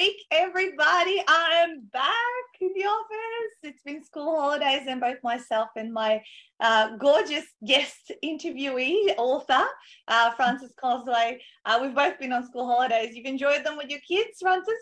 week, everybody. I am back in the office. It's been school holidays, and both myself and my uh, gorgeous guest interviewee, author, uh, Frances Cosway, uh, we've both been on school holidays. You've enjoyed them with your kids, Frances?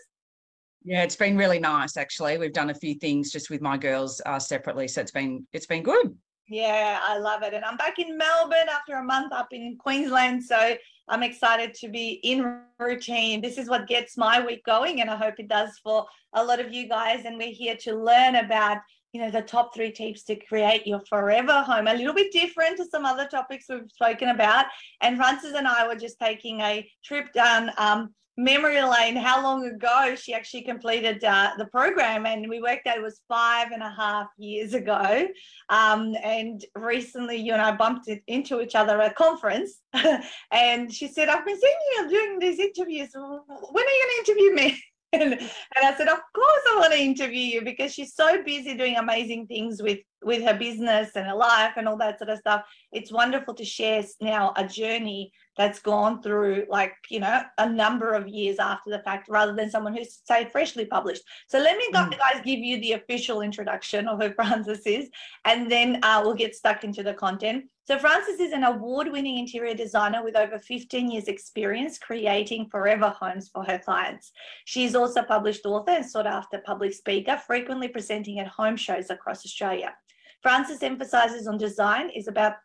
Yeah, it's been really nice. Actually, we've done a few things just with my girls uh, separately, so it's been it's been good. Yeah, I love it. And I'm back in Melbourne after a month up in Queensland. So I'm excited to be in routine. This is what gets my week going, and I hope it does for a lot of you guys. And we're here to learn about, you know, the top three tips to create your forever home. A little bit different to some other topics we've spoken about. And Frances and I were just taking a trip down um, memory lane how long ago she actually completed uh, the program. And we worked out it was five and a half years ago. Um, and recently you and i bumped into each other at a conference. And she said i've been seeing you doing these interviews. When are you going to interview me and, and I said, of course I want to interview you because she's so busy doing amazing things with with her business and her life and all that sort of stuff. It's wonderful to share now a journey that's gone through like you know a number of years after the fact rather than someone who's say freshly published so let me mm. guys give you the official introduction of who frances is and then uh, we'll get stuck into the content so frances is an award-winning interior designer with over 15 years experience creating forever homes for her clients. She's also published author and sought after public speaker frequently presenting at home shows across australia. Frances emphasizes on design is about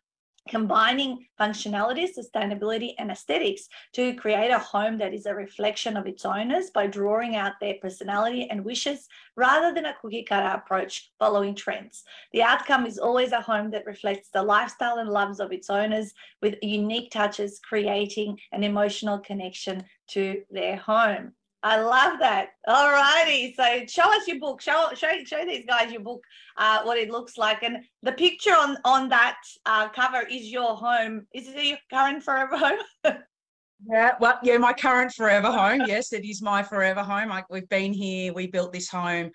combining functionality, sustainability, and aesthetics to create a home that is a reflection of its owners by drawing out their personality and wishes rather than a cookie cutter approach following trends. The outcome is always a home that reflects the lifestyle and loves of its owners with unique touches, creating an emotional connection to their home. I love that. All righty. So show us your book. Show show show these guys your book, uh, what it looks like. And the picture on on that uh, cover is your home. Is it your current forever home? yeah. Well, yeah, my current forever home. Yes, it is my forever home. I, we've been here. We built this home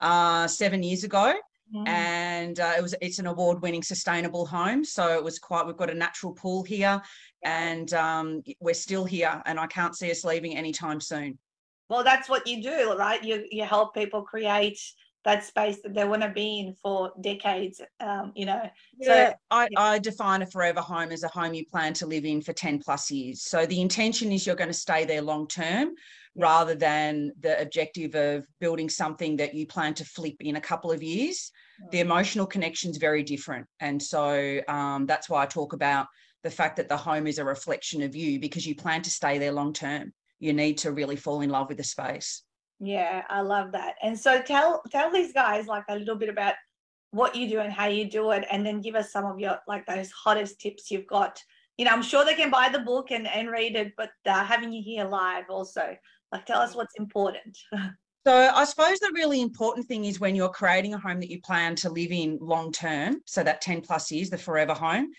uh, seven years ago. Mm. And uh, it was it's an award-winning sustainable home, so it was quite. We've got a natural pool here, and um, we're still here, and I can't see us leaving anytime soon well that's what you do right? You you help people create that space that they want to be in for decades um, you know? Yeah, so I, yeah. I define a forever home as a home you plan to live in for 10 plus years. So the intention is you're going to stay there long term rather than the objective of building something that you plan to flip in a couple of years. Mm. the emotional connection is very different. And so um, that's why i talk about the fact that the home is a reflection of you because you plan to stay there long term you need to really fall in love with the space. Yeah, I love that. And so tell tell these guys like a little bit about what you do and how you do it, and then give us some of your like those hottest tips you've got. You know, I'm sure they can buy the book and, and read it, but uh, having you here live also, like tell us what's important. So I suppose the really important thing is when you're creating a home that you plan to live in long term, so that 10 plus years, the forever home,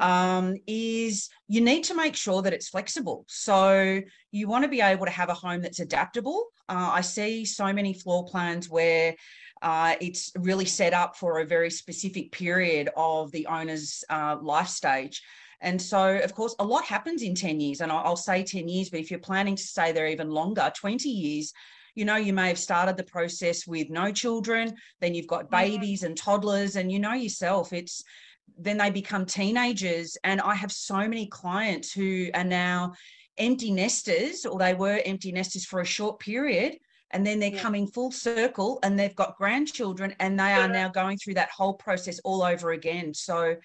um, is you need to make sure that it's flexible. So you want to be able to have a home that's adaptable. Uh, I see so many floor plans where uh, it's really set up for a very specific period of the owner's uh, life stage. And so, of course, a lot happens in 10 years. And I'll say 10 years, but if you're planning to stay there even longer, 20 years, you know you may have started the process with no children then you've got babies and toddlers and you know yourself it's then they become teenagers. And i have so many clients who are now empty nesters or they were empty nesters for a short period and then they're yeah. coming full circle and they've got grandchildren and they are now going through that whole process all over again. So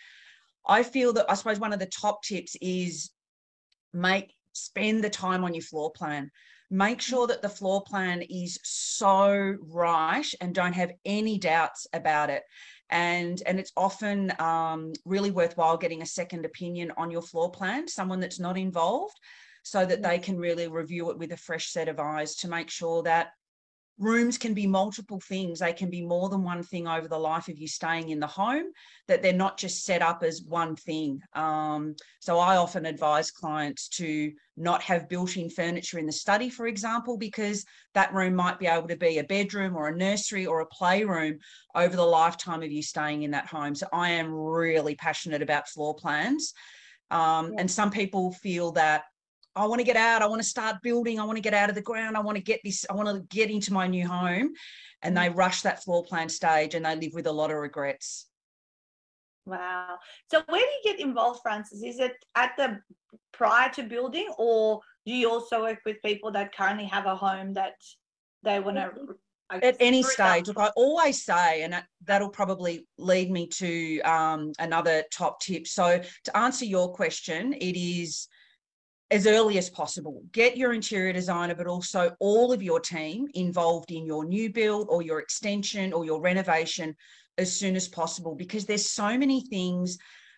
i feel that i suppose one of the top tips is make spend the time on your floor plan. Make mm. sure that the floor plan is so right and don't have any doubts about it and and it's often um, really worthwhile getting a second opinion on your floor plan someone that's not involved so that they can really review it with a fresh set of eyes to make sure that rooms can be multiple things. They can be more than one thing over the life of you staying in the home that they're not just set up as one thing. Um, so i often advise clients to not have built-in furniture in the study for example because that room might be able to be a bedroom or a nursery or a playroom over the lifetime of you staying in that home. So i am really passionate about floor plans. Um, yeah. and some people feel that I want to get out. I want to start building. I want to get out of the ground. I want to get this. I want to get into my new home. And they rush that floor plan stage and they live with a lot of regrets. Wow. So where do you get involved, Frances? Is it at the prior to building, or do you also work with people that currently have a home that they want to? At any stage, look, I always say, and that, that'll probably lead me to um, another top tip. So, to answer your question, it is as early as possible. Get your interior designer, but also all of your team involved in your new build or your extension or your renovation as soon as possible because there's so many things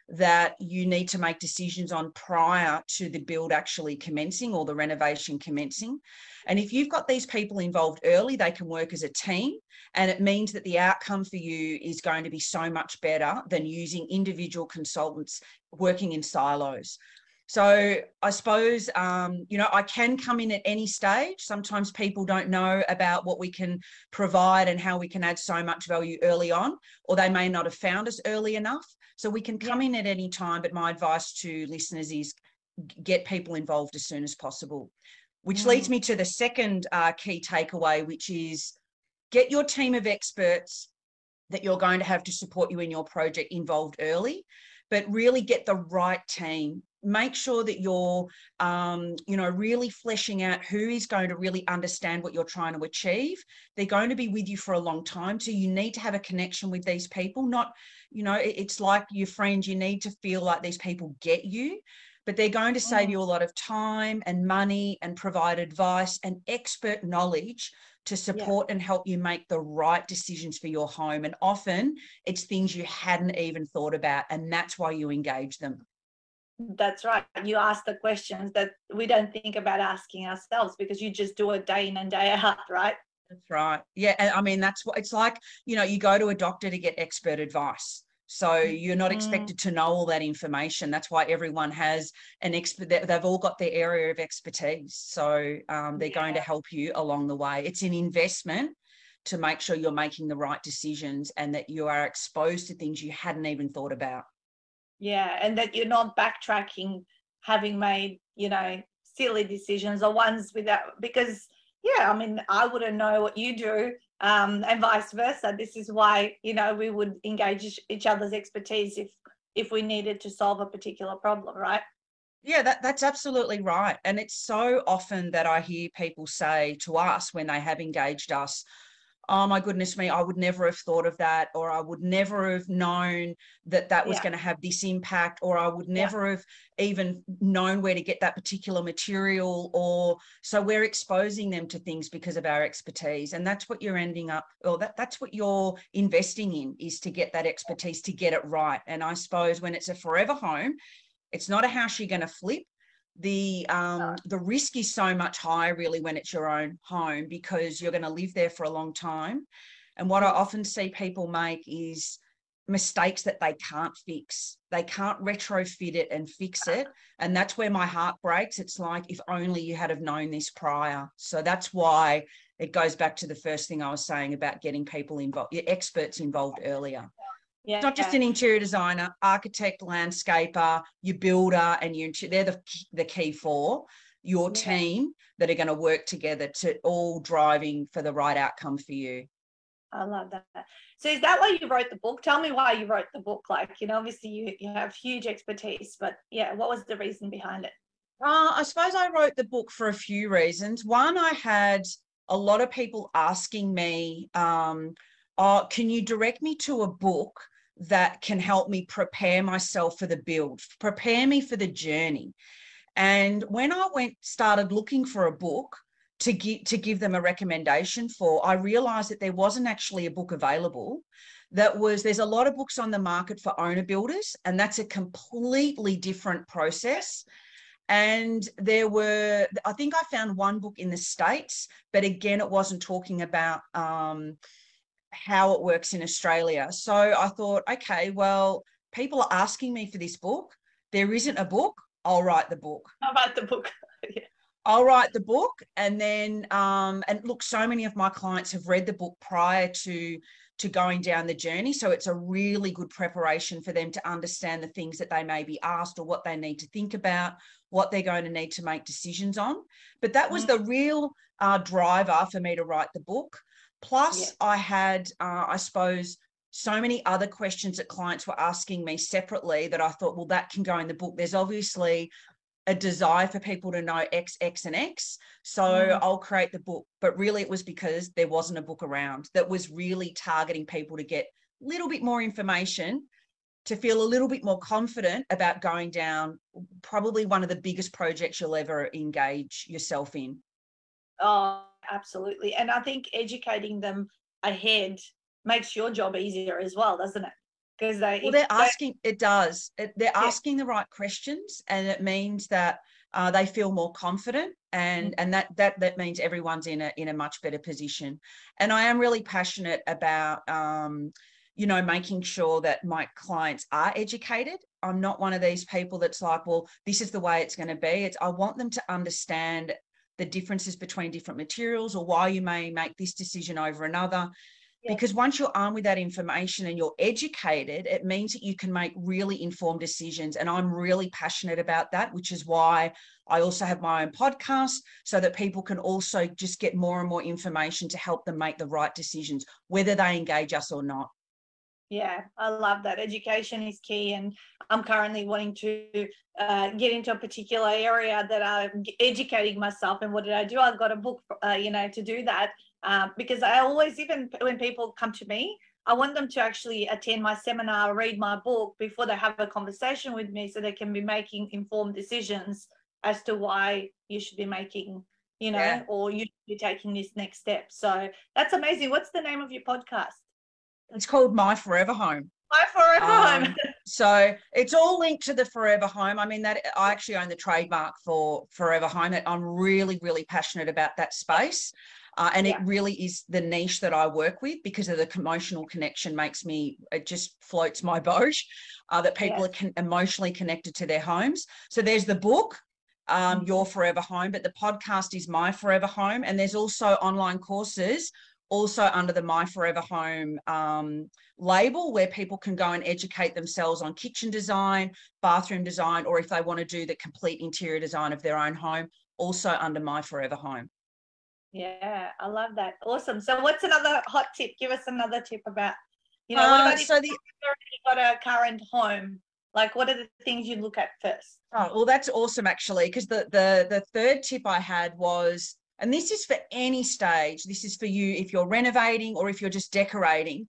that you need to make decisions on prior to the build actually commencing or the renovation commencing. And if you've got these people involved early, they can work as a team. And it means that the outcome for you is going to be so much better than using individual consultants working in silos. So I suppose, um, you know, I can come in at any stage. Sometimes people don't know about what we can provide and how we can add so much value early on, or they may not have found us early enough. So we can come yeah. in at any time. But my advice to listeners is get people involved as soon as possible, which mm. leads me to the second uh, key takeaway, which is get your team of experts that you're going to have to support you in your project involved early but really get the right team make sure that you're um, you know really fleshing out who is going to really understand what you're trying to achieve. They're going to be with you for a long time so you need to have a connection with these people. Not you know it's like your friends you need to feel like these people get you but they're going to save you a lot of time and money and provide advice and expert knowledge to support yeah. and help you make the right decisions for your home and often it's things you hadn't even thought about and that's why you engage them that's right. You ask the questions that we don't think about asking ourselves because you just do it day in and day out, right? That's right. Yeah. And I mean, that's what it's like, you know, you go to a doctor to get expert advice. So you're not mm-hmm. expected to know all that information. That's why everyone has an expert. They've all got their area of expertise. So um, they're yeah. going to help you along the way. It's an investment to make sure you're making the right decisions and that you are exposed to things you hadn't even thought about yeah and that you're not backtracking having made you know silly decisions or ones without because yeah i mean i wouldn't know what you do um, and vice versa. This is why you know we would engage each other's expertise if if we needed to solve a particular problem right? Yeah that, that's absolutely right. And it's so often that i hear people say to us when they have engaged us oh my goodness me, I would never have thought of that, or I would never have known that that was yeah. going to have this impact, or I would never yeah. have even known where to get that particular material. Or so we're exposing them to things because of our expertise. And that's what you're ending up, or that, that's what you're investing in is to get that expertise to get it right. And I suppose when it's a forever home, it's not a house you're going to flip the um, the risk is so much higher really when it's your own home because you're going to live there for a long time. And what i often see people make is mistakes that they can't fix. They can't retrofit it and fix it and that's where my heart breaks. It's like if only you had have known this prior. So that's why it goes back to the first thing i was saying about getting people involved your experts involved earlier yeah. not just an interior designer, architect, landscaper, your builder, and your they're the, the key four. Your yeah. team that are going to work together to all driving for the right outcome for you. I love that. So is that why you wrote the book? Tell me why you wrote the book. Like, you know, obviously you, you have huge expertise, but yeah, what was the reason behind it? Uh, I suppose I wrote the book for a few reasons. One, I had a lot of people asking me, um, oh, can you direct me to a book that can help me prepare myself for the build, prepare me for the journey. And when I went started looking for a book to give to give them a recommendation for, I realized that there wasn't actually a book available. That was there's a lot of books on the market for owner builders, and that's a completely different process. And there were, I think I found one book in the States, but again, it wasn't talking about um, how it works in Australia. So I thought, okay, well, people are asking me for this book. There isn't a book. I'll write the book. I'll write the book. yeah. I'll write the book. And then, um, and look, so many of my clients have read the book prior to to going down the journey. So it's a really good preparation for them to understand the things that they may be asked or what they need to think about, what they're going to need to make decisions on. But that was mm-hmm. the real uh, driver for me to write the book. Plus, yeah. I had, uh, I suppose, so many other questions that clients were asking me separately that I thought, well, that can go in the book. There's obviously a desire for people to know X, X, and X. So mm. I'll create the book. But really, it was because there wasn't a book around that was really targeting people to get a little bit more information to feel a little bit more confident about going down probably one of the biggest projects you'll ever engage yourself in. Oh, absolutely. And I think educating them ahead makes your job easier as well, doesn't it? because they well they're asking it does it, they're yeah. asking the right questions and it means that uh, they feel more confident and mm-hmm. and that that that means everyone's in a in a much better position and i am really passionate about um, you know making sure that my clients are educated i'm not one of these people that's like well this is the way it's going to be it's i want them to understand the differences between different materials or why you may make this decision over another because once you're armed with that information and you're educated, it means that you can make really informed decisions. And I'm really passionate about that, which is why I also have my own podcast so that people can also just get more and more information to help them make the right decisions, whether they engage us or not. Yeah, I love that. Education is key, and I'm currently wanting to uh, get into a particular area that I'm educating myself. And what did I do? I got a book, uh, you know, to do that. Uh, because I always, even when people come to me, I want them to actually attend my seminar, read my book before they have a conversation with me, so they can be making informed decisions as to why you should be making, you know, yeah. or you should be taking this next step. So that's amazing. What's the name of your podcast? It's called My Forever Home. My Forever um, Home. so it's all linked to the Forever Home. I mean, that I actually own the trademark for Forever Home. That I'm really, really passionate about that space. Uh, and yeah. it really is the niche that I work with because of the emotional connection makes me, it just floats my boat uh, that people yes. are con- emotionally connected to their homes. So there's the book, um, mm-hmm. Your Forever Home, but the podcast is My Forever Home. And there's also online courses also under the My Forever Home um, label where people can go and educate themselves on kitchen design, bathroom design, or if they want to do the complete interior design of their own home, also under My Forever Home. Yeah, I love that. Awesome. So, what's another hot tip? Give us another tip about, you know, what uh, about so the, you've already got a current home? Like, what are the things you look at first? Oh, well, that's awesome, actually, because the the the third tip I had was, and this is for any stage. This is for you if you're renovating or if you're just decorating.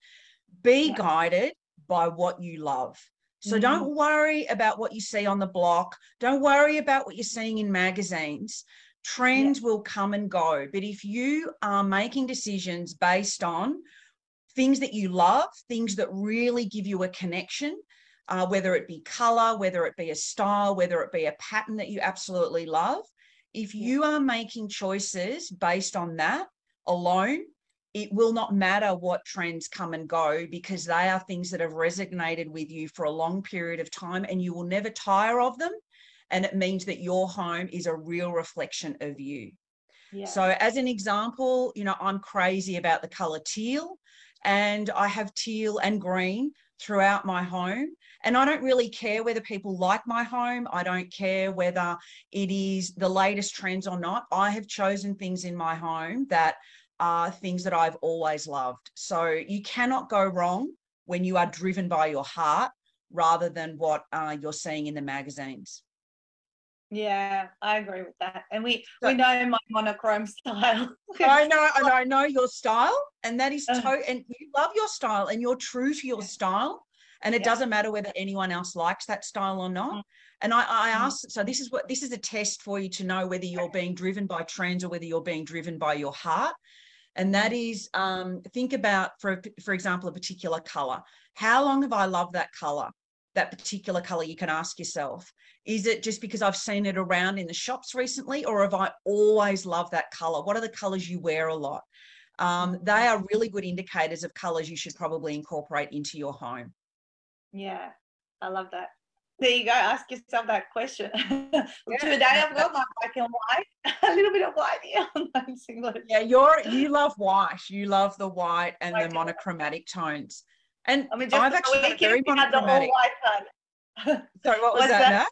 Be yeah. guided by what you love. So mm-hmm. don't worry about what you see on the block. Don't worry about what you're seeing in magazines trends yeah. will come and go. But if you are making decisions based on things that you love, things that really give you a connection, uh, whether it be color, whether it be a style, whether it be a pattern that you absolutely love, if you are making choices based on that alone, it will not matter what trends come and go because they are things that have resonated with you for a long period of time and you will never tire of them and it means that your home is a real reflection of you. Yeah. So, as an example, you know, I'm crazy about the color teal, and I have teal and green throughout my home. And I don't really care whether people like my home. I don't care whether it is the latest trends or not. I have chosen things in my home that are things that I've always loved. So you cannot go wrong when you are driven by your heart rather than what uh, you're seeing in the magazines. Yeah, I agree with that. And we so, we know my monochrome style. I know, and I know your style, and that is to and you love your style and you're true to your style. And it yeah. doesn't matter whether anyone else likes that style or not. Mm. And I, I mm. ask, so this is what this is a test for you to know whether you're being driven by trends or whether you're being driven by your heart. And that mm. um, think about, for for example, a particular color. How long have I loved that color? That particular color, you can ask yourself, is it just because I've seen it around in the shops recently, or have I always loved that color? What are the colors you wear a lot? Um, they are really good indicators of colors you should probably incorporate into your home. Yeah, I love that. there you go. Ask yourself that question. yeah. Today I've got my black and white, a little bit of white here on my singlet. Yeah, you're you love white. You love the white and the monochromatic tones. And I mean, I've actually got a very monochromatic. Sorry, what was, was that? that?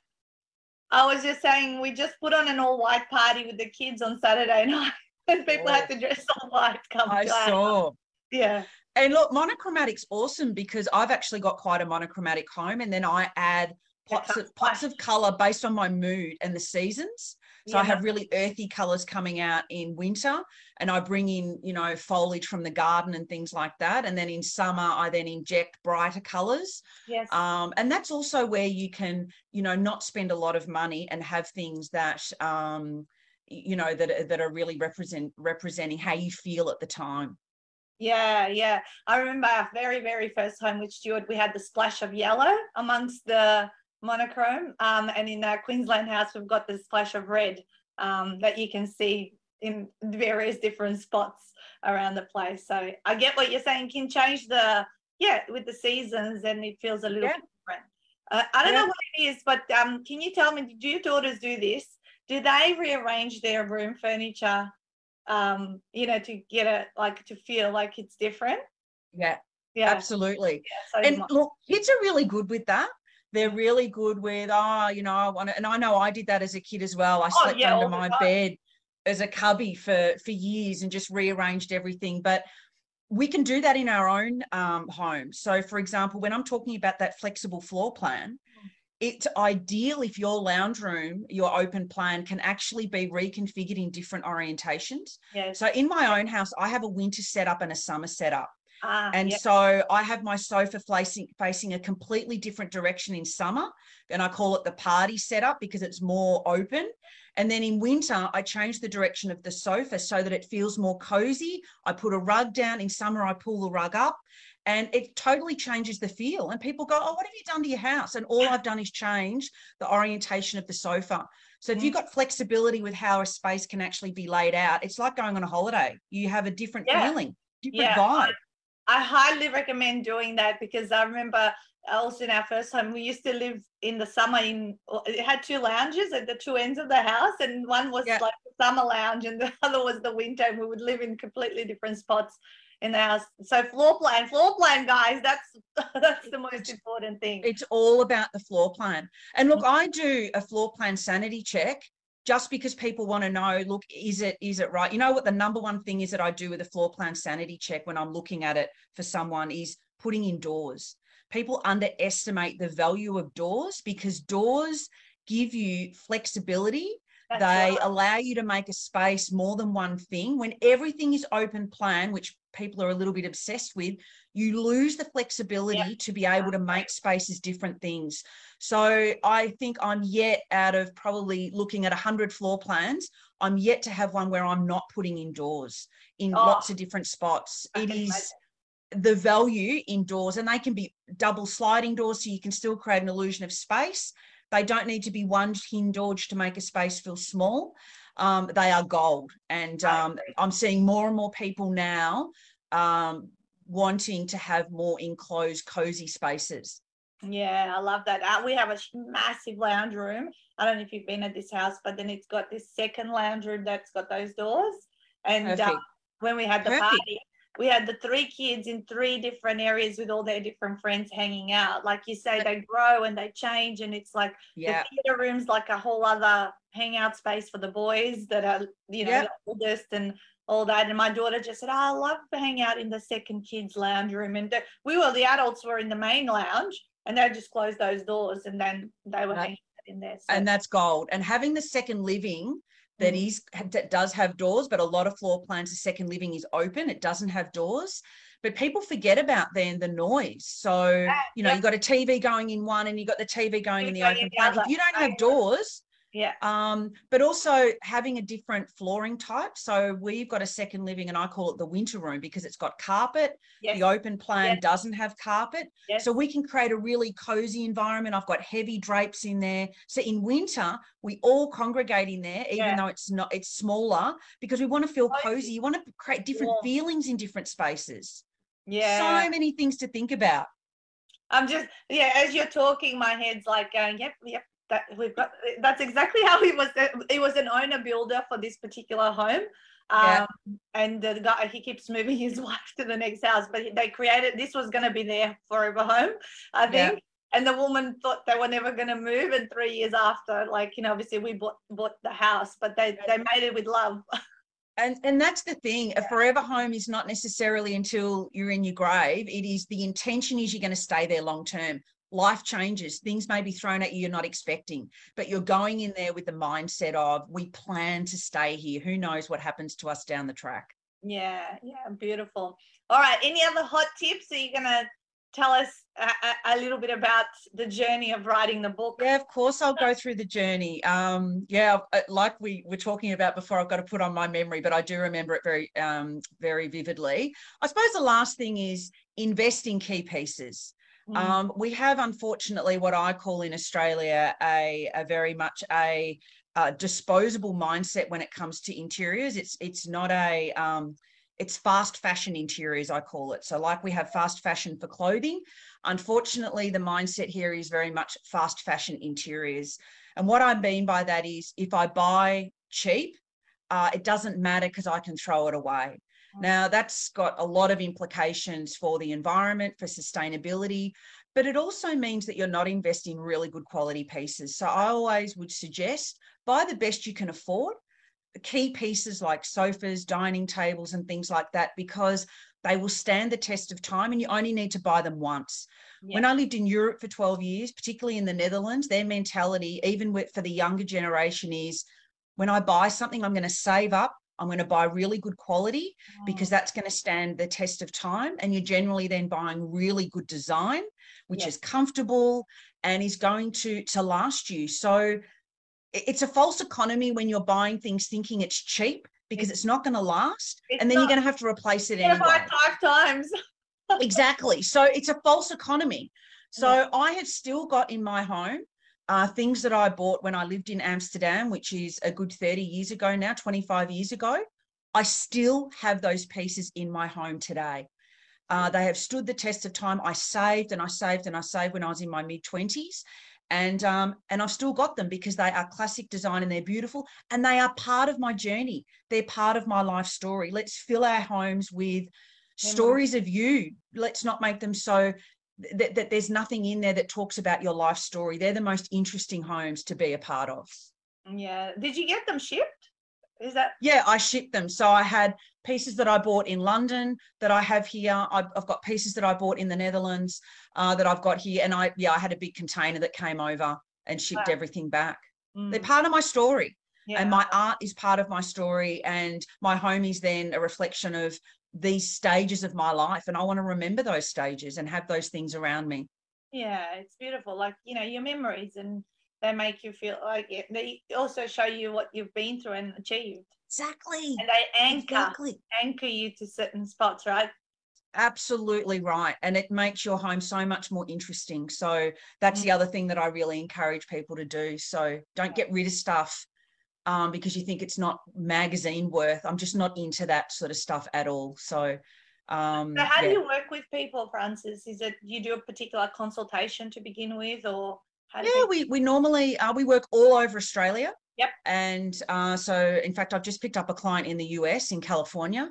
I was just saying we just put on an all white party with the kids on Saturday night, and people oh. had to dress all white. Come I saw. Yeah. And look, monochromatic's awesome because I've actually got quite a monochromatic home, and then I add pots of pots of color based on my mood and the seasons. So yeah. I have really earthy colors coming out in winter, and I bring in, you know, foliage from the garden and things like that. And then in summer, I then inject brighter colors. Yes. Um, and that's also where you can, you know, not spend a lot of money and have things that, um, you know, that that are really represent representing how you feel at the time. Yeah, yeah. I remember our very, very first home with Stuart, we had the splash of yellow amongst the monochrome. Um, and in our Queensland house, we've got the splash of red um, that you can see in various different spots around the place. So I get what you're saying. Can change the yeah with the seasons, and it feels a little yeah. different. Uh, I don't yeah. know what it is, but um, can you tell me? Do your daughters do this? Do they rearrange their room furniture? Um, you know, to get it like to feel like it's different. Yeah, yeah, absolutely. Yeah, so and look, kids are really good with that they're really good with, oh, you know, I want to, and I know I did that as a kid as well. I oh, slept yeah, under my bed as a cubby for for years and just rearranged everything. But we can do that in our own um, home. So, for example, when I'm talking about that flexible floor plan, it's ideal if your lounge room, your open plan can actually be reconfigured in different orientations. Yes. So, in my own house, I have a winter setup and a summer setup. Ah, and yep. so I have my sofa facing facing a completely different direction in summer, and I call it the party setup because it's more open. And then in winter, I change the direction of the sofa so that it feels more cozy. I put a rug down. In summer, I pull the rug up, and it totally changes the feel. And people go, "Oh, what have you done to your house?" And all I've done is change the orientation of the sofa. So if you've mm. got flexibility with how a space can actually be laid out, it's like going on a holiday. You have a different yeah. feeling, different yeah. vibe. I highly recommend doing that because I remember also in our first home, we used to live in the summer in, it had two lounges at the two ends of the house, and one was yeah. like the summer lounge, and the other was the winter, and we would live in completely different spots in the house. So floor plan, floor plan, guys, that's that's the most important thing. It's all about the floor plan. And look, mm. I do a floor plan sanity check just because people want to know look is it is it right? You know what the number one thing is that i do with a floor plan sanity check when i'm looking at it for someone is putting in doors. People underestimate the value of doors because doors give you flexibility. That's they right. allow you to make a space more than one thing. When everything is open plan which people are a little bit obsessed with you lose the flexibility yep. to be able to make spaces different things so I think I'm yet out of probably looking at 100 floor plans, I'm yet to have one where I'm not putting indoors in oh, lots of different spots. It is the value indoors, and they can be double sliding doors so you can still create an illusion of space. They don't need to be one hinge to make a space feel small. Um, they are gold. And um, I'm seeing more and more people now um, wanting to have more enclosed, cozy spaces. Yeah, I love that. Uh, we have a massive lounge room. I don't know if you've been at this house, but then it's got this second lounge room that's got those doors. And uh, when we had the Perfect. party, we had the three kids in three different areas with all their different friends hanging out. Like you say, they grow and they change, and it's like yeah. the theater room's like a whole other hangout space for the boys that are, you know, the oldest and all that. And my daughter just said, oh, I love to hang out in the second kids' lounge room. And we were, the adults were in the main lounge and they just closed those doors and then they were hanging in there. So. And that's gold. And having the second living that mm. that does have doors, but a lot of floor plans, the second living is open. It doesn't have doors. But people forget about then the noise. So, you know, yeah. you've got a TV going in one and you've got the TV going in the open plan. If you don't have doors, yeah. Um, but also having a different flooring type. So we've got a second living, and I call it the winter room because it's got carpet. Yes. The open plan yes. doesn't have carpet. Yes. So we can create a really cozy environment. I've got heavy drapes in there. So in winter, we all congregate in there, even yeah. though it's not it's smaller, because we want to feel cozy. You want to create different feelings in different spaces. Yeah. So many things to think about. I'm just yeah. As you're talking, my head's like going, yep, yep. That we've got. That's exactly how it was. It was an owner builder for this particular home. Um, yeah. and the guy he keeps moving his wife to the next house, but they created this was going to be their forever home, I think. Yeah. And the woman thought they were never going to move, and three years after, like you know, obviously we bought bought the house, but they they made it with love. and and that's the thing a forever home is not necessarily until you're in your grave it is the intention is you're going to stay there long term life changes things may be thrown at you you're not expecting but you're going in there with the mindset of we plan to stay here who knows what happens to us down the track yeah yeah beautiful all right any other hot tips are you going to tell us a, a, little bit about the journey of writing the book? Yeah, of course, I'll go through the journey. Um, yeah, uh, like we were talking about before, I've got to put on my memory, but I do remember it very, um, very vividly. I suppose the last thing is invest in key pieces. Mm. Um, we have, unfortunately, what I call in Australia a, a very much a, a, disposable mindset when it comes to interiors. It's it's not a um, it's fast fashion interiors, I call it. So, like we have fast fashion for clothing, unfortunately, the mindset here is very much fast fashion interiors. And what I mean by that is if I buy cheap, uh, it doesn't matter because I can throw it away. Now, that's got a lot of implications for the environment, for sustainability, but it also means that you're not investing really good quality pieces. So, I always would suggest buy the best you can afford key pieces like sofas, dining tables, and things like that because they will stand the test of time and you only need to buy them once. Yeah. When I lived in Europe for 12 years, particularly in the Netherlands, their mentality, even for the younger generation, is when I buy something, I'm going to save up. I'm going to buy really good quality oh. because mm. that's going to stand the test of time. And you're generally then buying really good design, which yeah. is comfortable and is going to to last you. So it's a false economy when you're buying things thinking it's cheap because it's not going to last and then not, you're going to have to replace it anyway. Buy five times exactly so it's a false economy so yeah. i have still got in my home uh, things that i bought when i lived in amsterdam which is a good 30 years ago now 25 years ago i still have those pieces in my home today uh, they have stood the test of time i saved and i saved and i saved when i was in my mid 20s and um, and I've still got them because they are classic design and they're beautiful and they are part of my journey. They're part of my life story. Let's fill our homes with stories of you. Let's not make them so that, that there's nothing in there that talks about your life story. They're the most interesting homes to be a part of. Yeah. Did you get them shipped? Is that? Yeah, I shipped them. So I had pieces that I bought in London that I have here. I've, I've got pieces that I bought in the Netherlands uh, that I've got here. And I, yeah, I had a big container that came over and shipped wow. everything back. Mm. They're part of my story. Yeah. And my art is part of my story. And my home is then a reflection of these stages of my life. And I want to remember those stages and have those things around me. Yeah, it's beautiful. Like, you know, your memories and they make you feel like it. They also show you what you've been through and achieved. Exactly. And they anchor exactly. anchor you to certain spots, right? Absolutely right. And it makes your home so much more interesting. So that's mm-hmm. the other thing that I really encourage people to do. So don't get rid of stuff um, because you think it's not magazine worth. I'm just not into that sort of stuff at all. So um, so how yeah. do you work with people, Frances? Is it you do a particular consultation to begin with or how yeah, we, we normally uh, we work all over Australia. Yep. And uh, so, in fact, I've just picked up a client in the US, in California.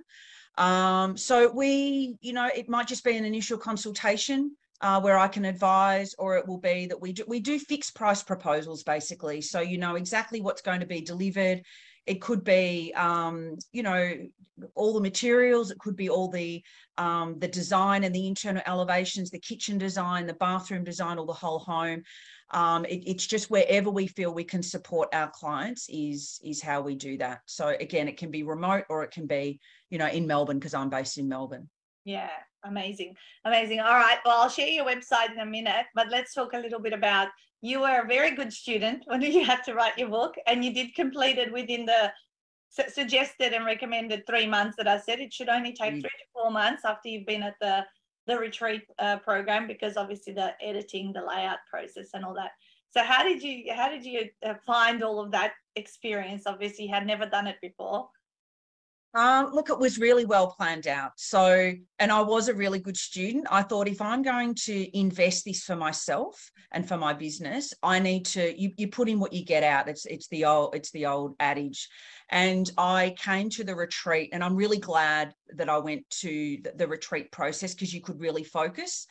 Um, so we, you know, it might just be an initial consultation uh, where I can advise, or it will be that we do we do fixed price proposals basically. So you know exactly what's going to be delivered. It could be, um, you know, all the materials. It could be all the um, the design and the internal elevations, the kitchen design, the bathroom design, or the whole home um, it, it's just wherever we feel we can support our clients is is how we do that so again it can be remote or it can be you know in melbourne because i'm based in melbourne yeah amazing amazing all right well i'll share your website in a minute but let's talk a little bit about you were a very good student when you had to write your book and you did complete it within the suggested and recommended three months that i said it should only take mm. three to four months after you've been at the the retreat uh, program because obviously the editing, the layout process, and all that. So how did you how did you uh, find all of that experience? Obviously, you had never done it before. Um, look, it was really well planned out. So, and I was a really good student. I thought if I'm going to invest this for myself and for my business, I need to. You, you put in what you get out. It's it's the old it's the old adage. And I came to the retreat, and I'm really glad that I went to the, the retreat process because you could really focus.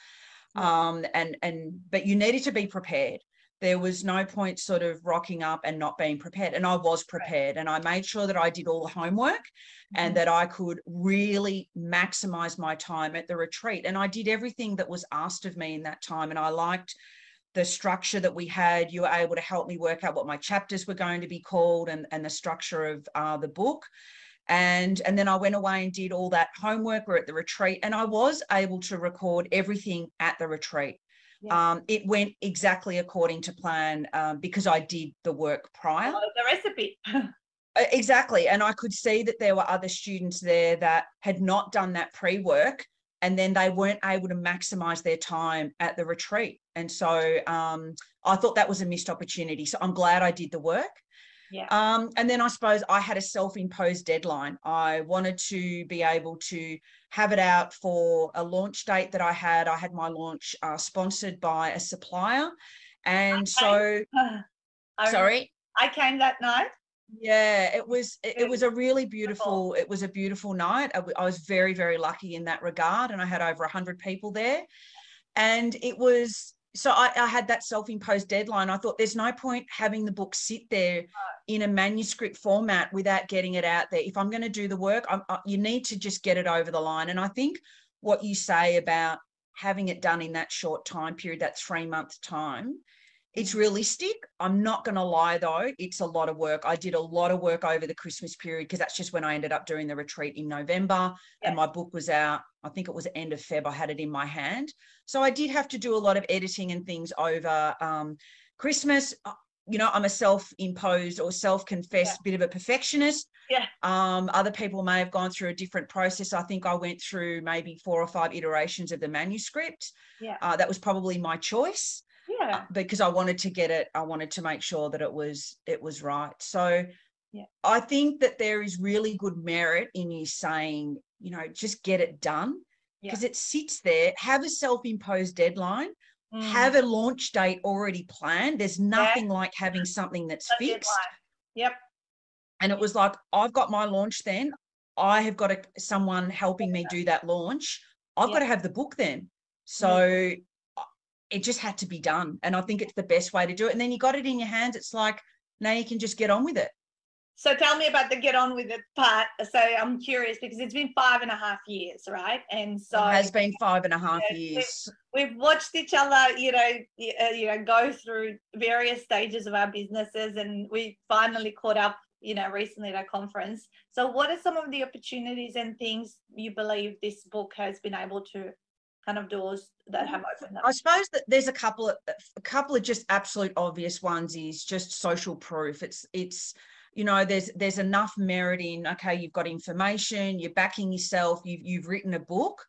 Um, and and but you needed to be prepared there was no point sort of rocking up and not being prepared. And I was prepared and I made sure that I did all the homework mm-hmm. and that I could really maximize my time at the retreat. And I did everything that was asked of me in that time. And I liked the structure that we had. You were able to help me work out what my chapters were going to be called and, and the structure of uh, the book and and then I went away and did all that homework. We're at the retreat, and I was able to record everything at the retreat. Yeah. Um, it went exactly according to plan um, because I did the work prior. Oh, the recipe. exactly. And I could see that there were other students there that had not done that pre work and then they weren't able to maximize their time at the retreat. And so um, I thought that was a missed opportunity. So I'm glad I did the work. Yeah. Um, and then I suppose I had a self-imposed deadline. I wanted to be able to have it out for a launch date that I had. I had my launch uh, sponsored by a supplier, and okay. so I sorry, I came that night. Yeah, it was it, it was a really beautiful. It was a beautiful night. I, I was very very lucky in that regard, and I had over a hundred people there, and it was so I, I, had that self-imposed deadline. I thought there's no point having the book sit there in a manuscript format without getting it out there. If I'm going to do the work, I, you need to just get it over the line. And I think what you say about having it done in that short time period, that three month time, it's realistic. I'm not going to lie though, it's a lot of work. I did a lot of work over the Christmas period because that's just when I ended up doing the retreat in November yeah. and my book was out. I think it was end of Feb. I had it in my hand. So I did have to do a lot of editing and things over um, Christmas. Uh, you know, I'm a self-imposed or self-confessed yeah. bit of a perfectionist. Yeah. Um, other people may have gone through a different process. I think I went through maybe four or five iterations of the manuscript. Yeah. Uh, that was probably my choice yeah. Because i wanted to get it i wanted to make sure that it was it was right. So yeah. I think that there is really good merit in you saying you know just get it done. Because yeah. it sits there have a self-imposed deadline mm. have a launch date already planned. There's nothing yeah. like having something that's a fixed. Deadline. yep. And it was like i've got my launch then. I have got a, someone helping me do that launch. I've got to have the book then. So it just had to be done. And I think it's the best way to do it. And then you got it in your hands. It's like, now you can just get on with it. So tell me about the get on with it part. So I'm curious because it's been five and a half years, right? And so it has been five and a half years. We've, we've, watched each other, you know, uh, you know, go through various stages of our businesses, and we finally caught up, you know, recently at a conference. So, what are some of the opportunities and things you believe this book has been able to kind of doors that have opened up? I suppose that there's a couple of a couple of just absolute obvious ones is just social proof. It's it's you know there's there's enough merit in okay you've got information you're backing yourself you've you've written a book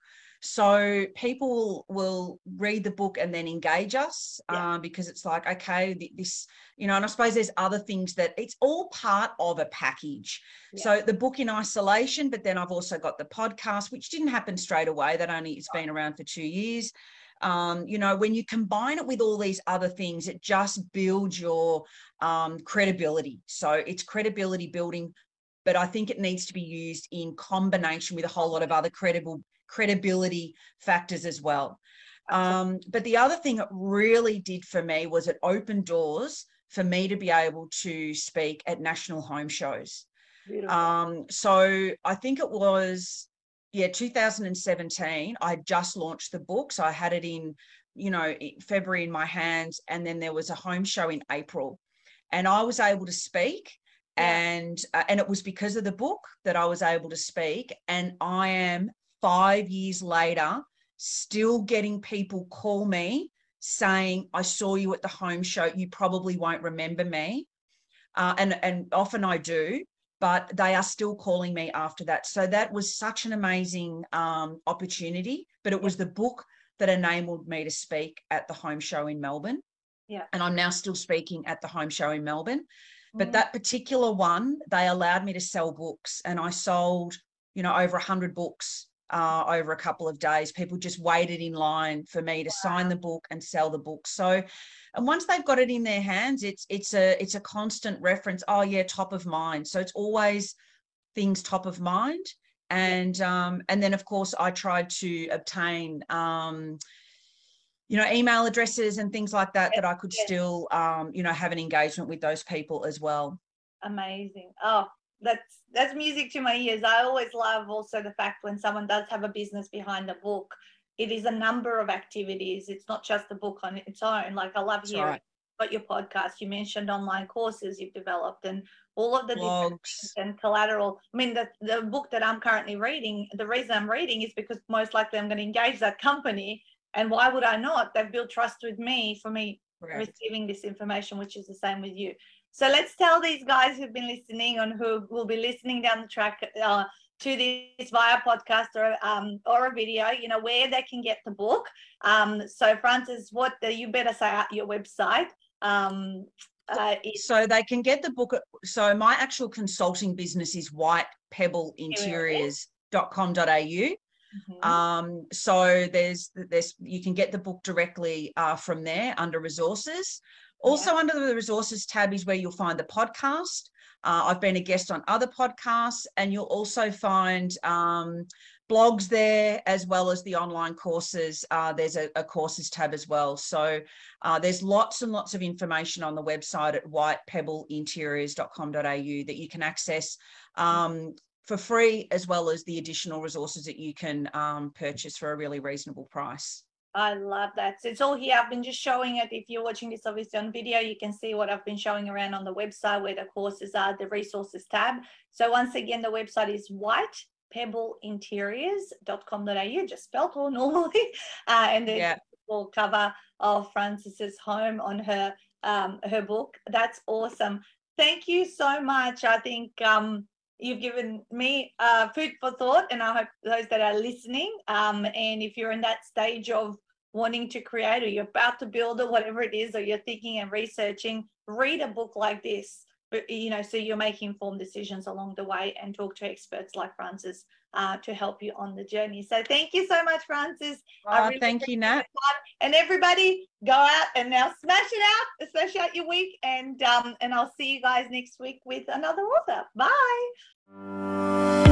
so people will read the book and then engage us yeah. uh, because it's like, okay, this, you know, and I suppose there's other things that it's all part of a package. Yeah. So the book in isolation, but then I've also got the podcast, which didn't happen straight away. That only it's been around for two years. Um, you know, when you combine it with all these other things, it just builds your um, credibility. So it's credibility building, but I think it needs to be used in combination with a whole lot of other credible credibility factors as well. Um, but the other thing it really did for me was it opened doors for me to be able to speak at national home shows. Um, so I think it was, yeah, 2017. I just launched the book. So I had it in, you know, February in my hands. And then there was a home show in April. And I was able to speak. Yeah. And uh, and it was because of the book that I was able to speak. And I am five years later, still getting people call me saying, I saw you at the home show. You probably won't remember me. Uh, and, and often I do, but they are still calling me after that. So that was such an amazing um, opportunity. But it was the book that enabled me to speak at the home show in Melbourne. Yeah. And I'm now still speaking at the home show in Melbourne. But mm. that particular one, they allowed me to sell books, and I sold you know, over 100 books uh, over a couple of days. People just waited in line for me to sign the book and sell the book. So, and once they've got it in their hands, it's it's a it's a constant reference. Oh yeah, top of mind. So it's always things top of mind. And um, and then of course I tried to obtain um, you know email addresses and things like that that I could still um, you know have an engagement with those people as well. Amazing. Oh, that's that's music to my ears. I always love also the fact when someone does have a business behind a book, it is a number of activities. It's not just the book on its own. Like I love hearing right. about your podcast. You mentioned online courses you've developed and all of the blogs and collateral. I mean, the, the book that I'm currently reading, the reason I'm reading is because most likely I'm going to engage that company. And why would I not? They've built trust with me for me Correct. receiving this information, which is the same with you. So let's tell these guys who've been listening and who will be listening down the track uh, to this via podcast or um, or a video, you know, where they can get the book. Um, so Frances, what the, you better say out your website. Um, uh, so they can get the book. So my actual consulting business is whitepebbleinteriors.com.au. Mm-hmm. Um, so there's there's you can get the book directly uh, from there under resources. Also, yeah. under the resources tab is where you'll find the podcast. Uh, I've been a guest on other podcasts, and you'll also find um, blogs there as well as the online courses. Uh, there's a, a, courses tab as well. So uh, there's lots and lots of information on the website at whitepebbleinteriors.com.au that you can access um, for free, as well as the additional resources that you can um, purchase for a really reasonable price. I love that. So it's all here. I've been just showing it. If you're watching this obviously on video, you can see what I've been showing around on the website where the courses are, the resources tab. So once again, the website is whitepebbleinteriors.com.au, just spelled all normally. Uh, and there's yeah. full cover of Frances's home on her um, her book. That's awesome. Thank you so much. I think um, you've given me uh, food for thought, and I hope those that are listening. Um, and if you're in that stage of wanting to create or you're about to build or whatever it is or you're thinking and researching read a book like this. You know so you're making informed decisions along the way and talk to experts like frances uh, to help you on the journey. So thank you so much frances oh, really thank you nat. and everybody go out and now smash it out smash out your week and um and i'll see you guys next week with another author. Bye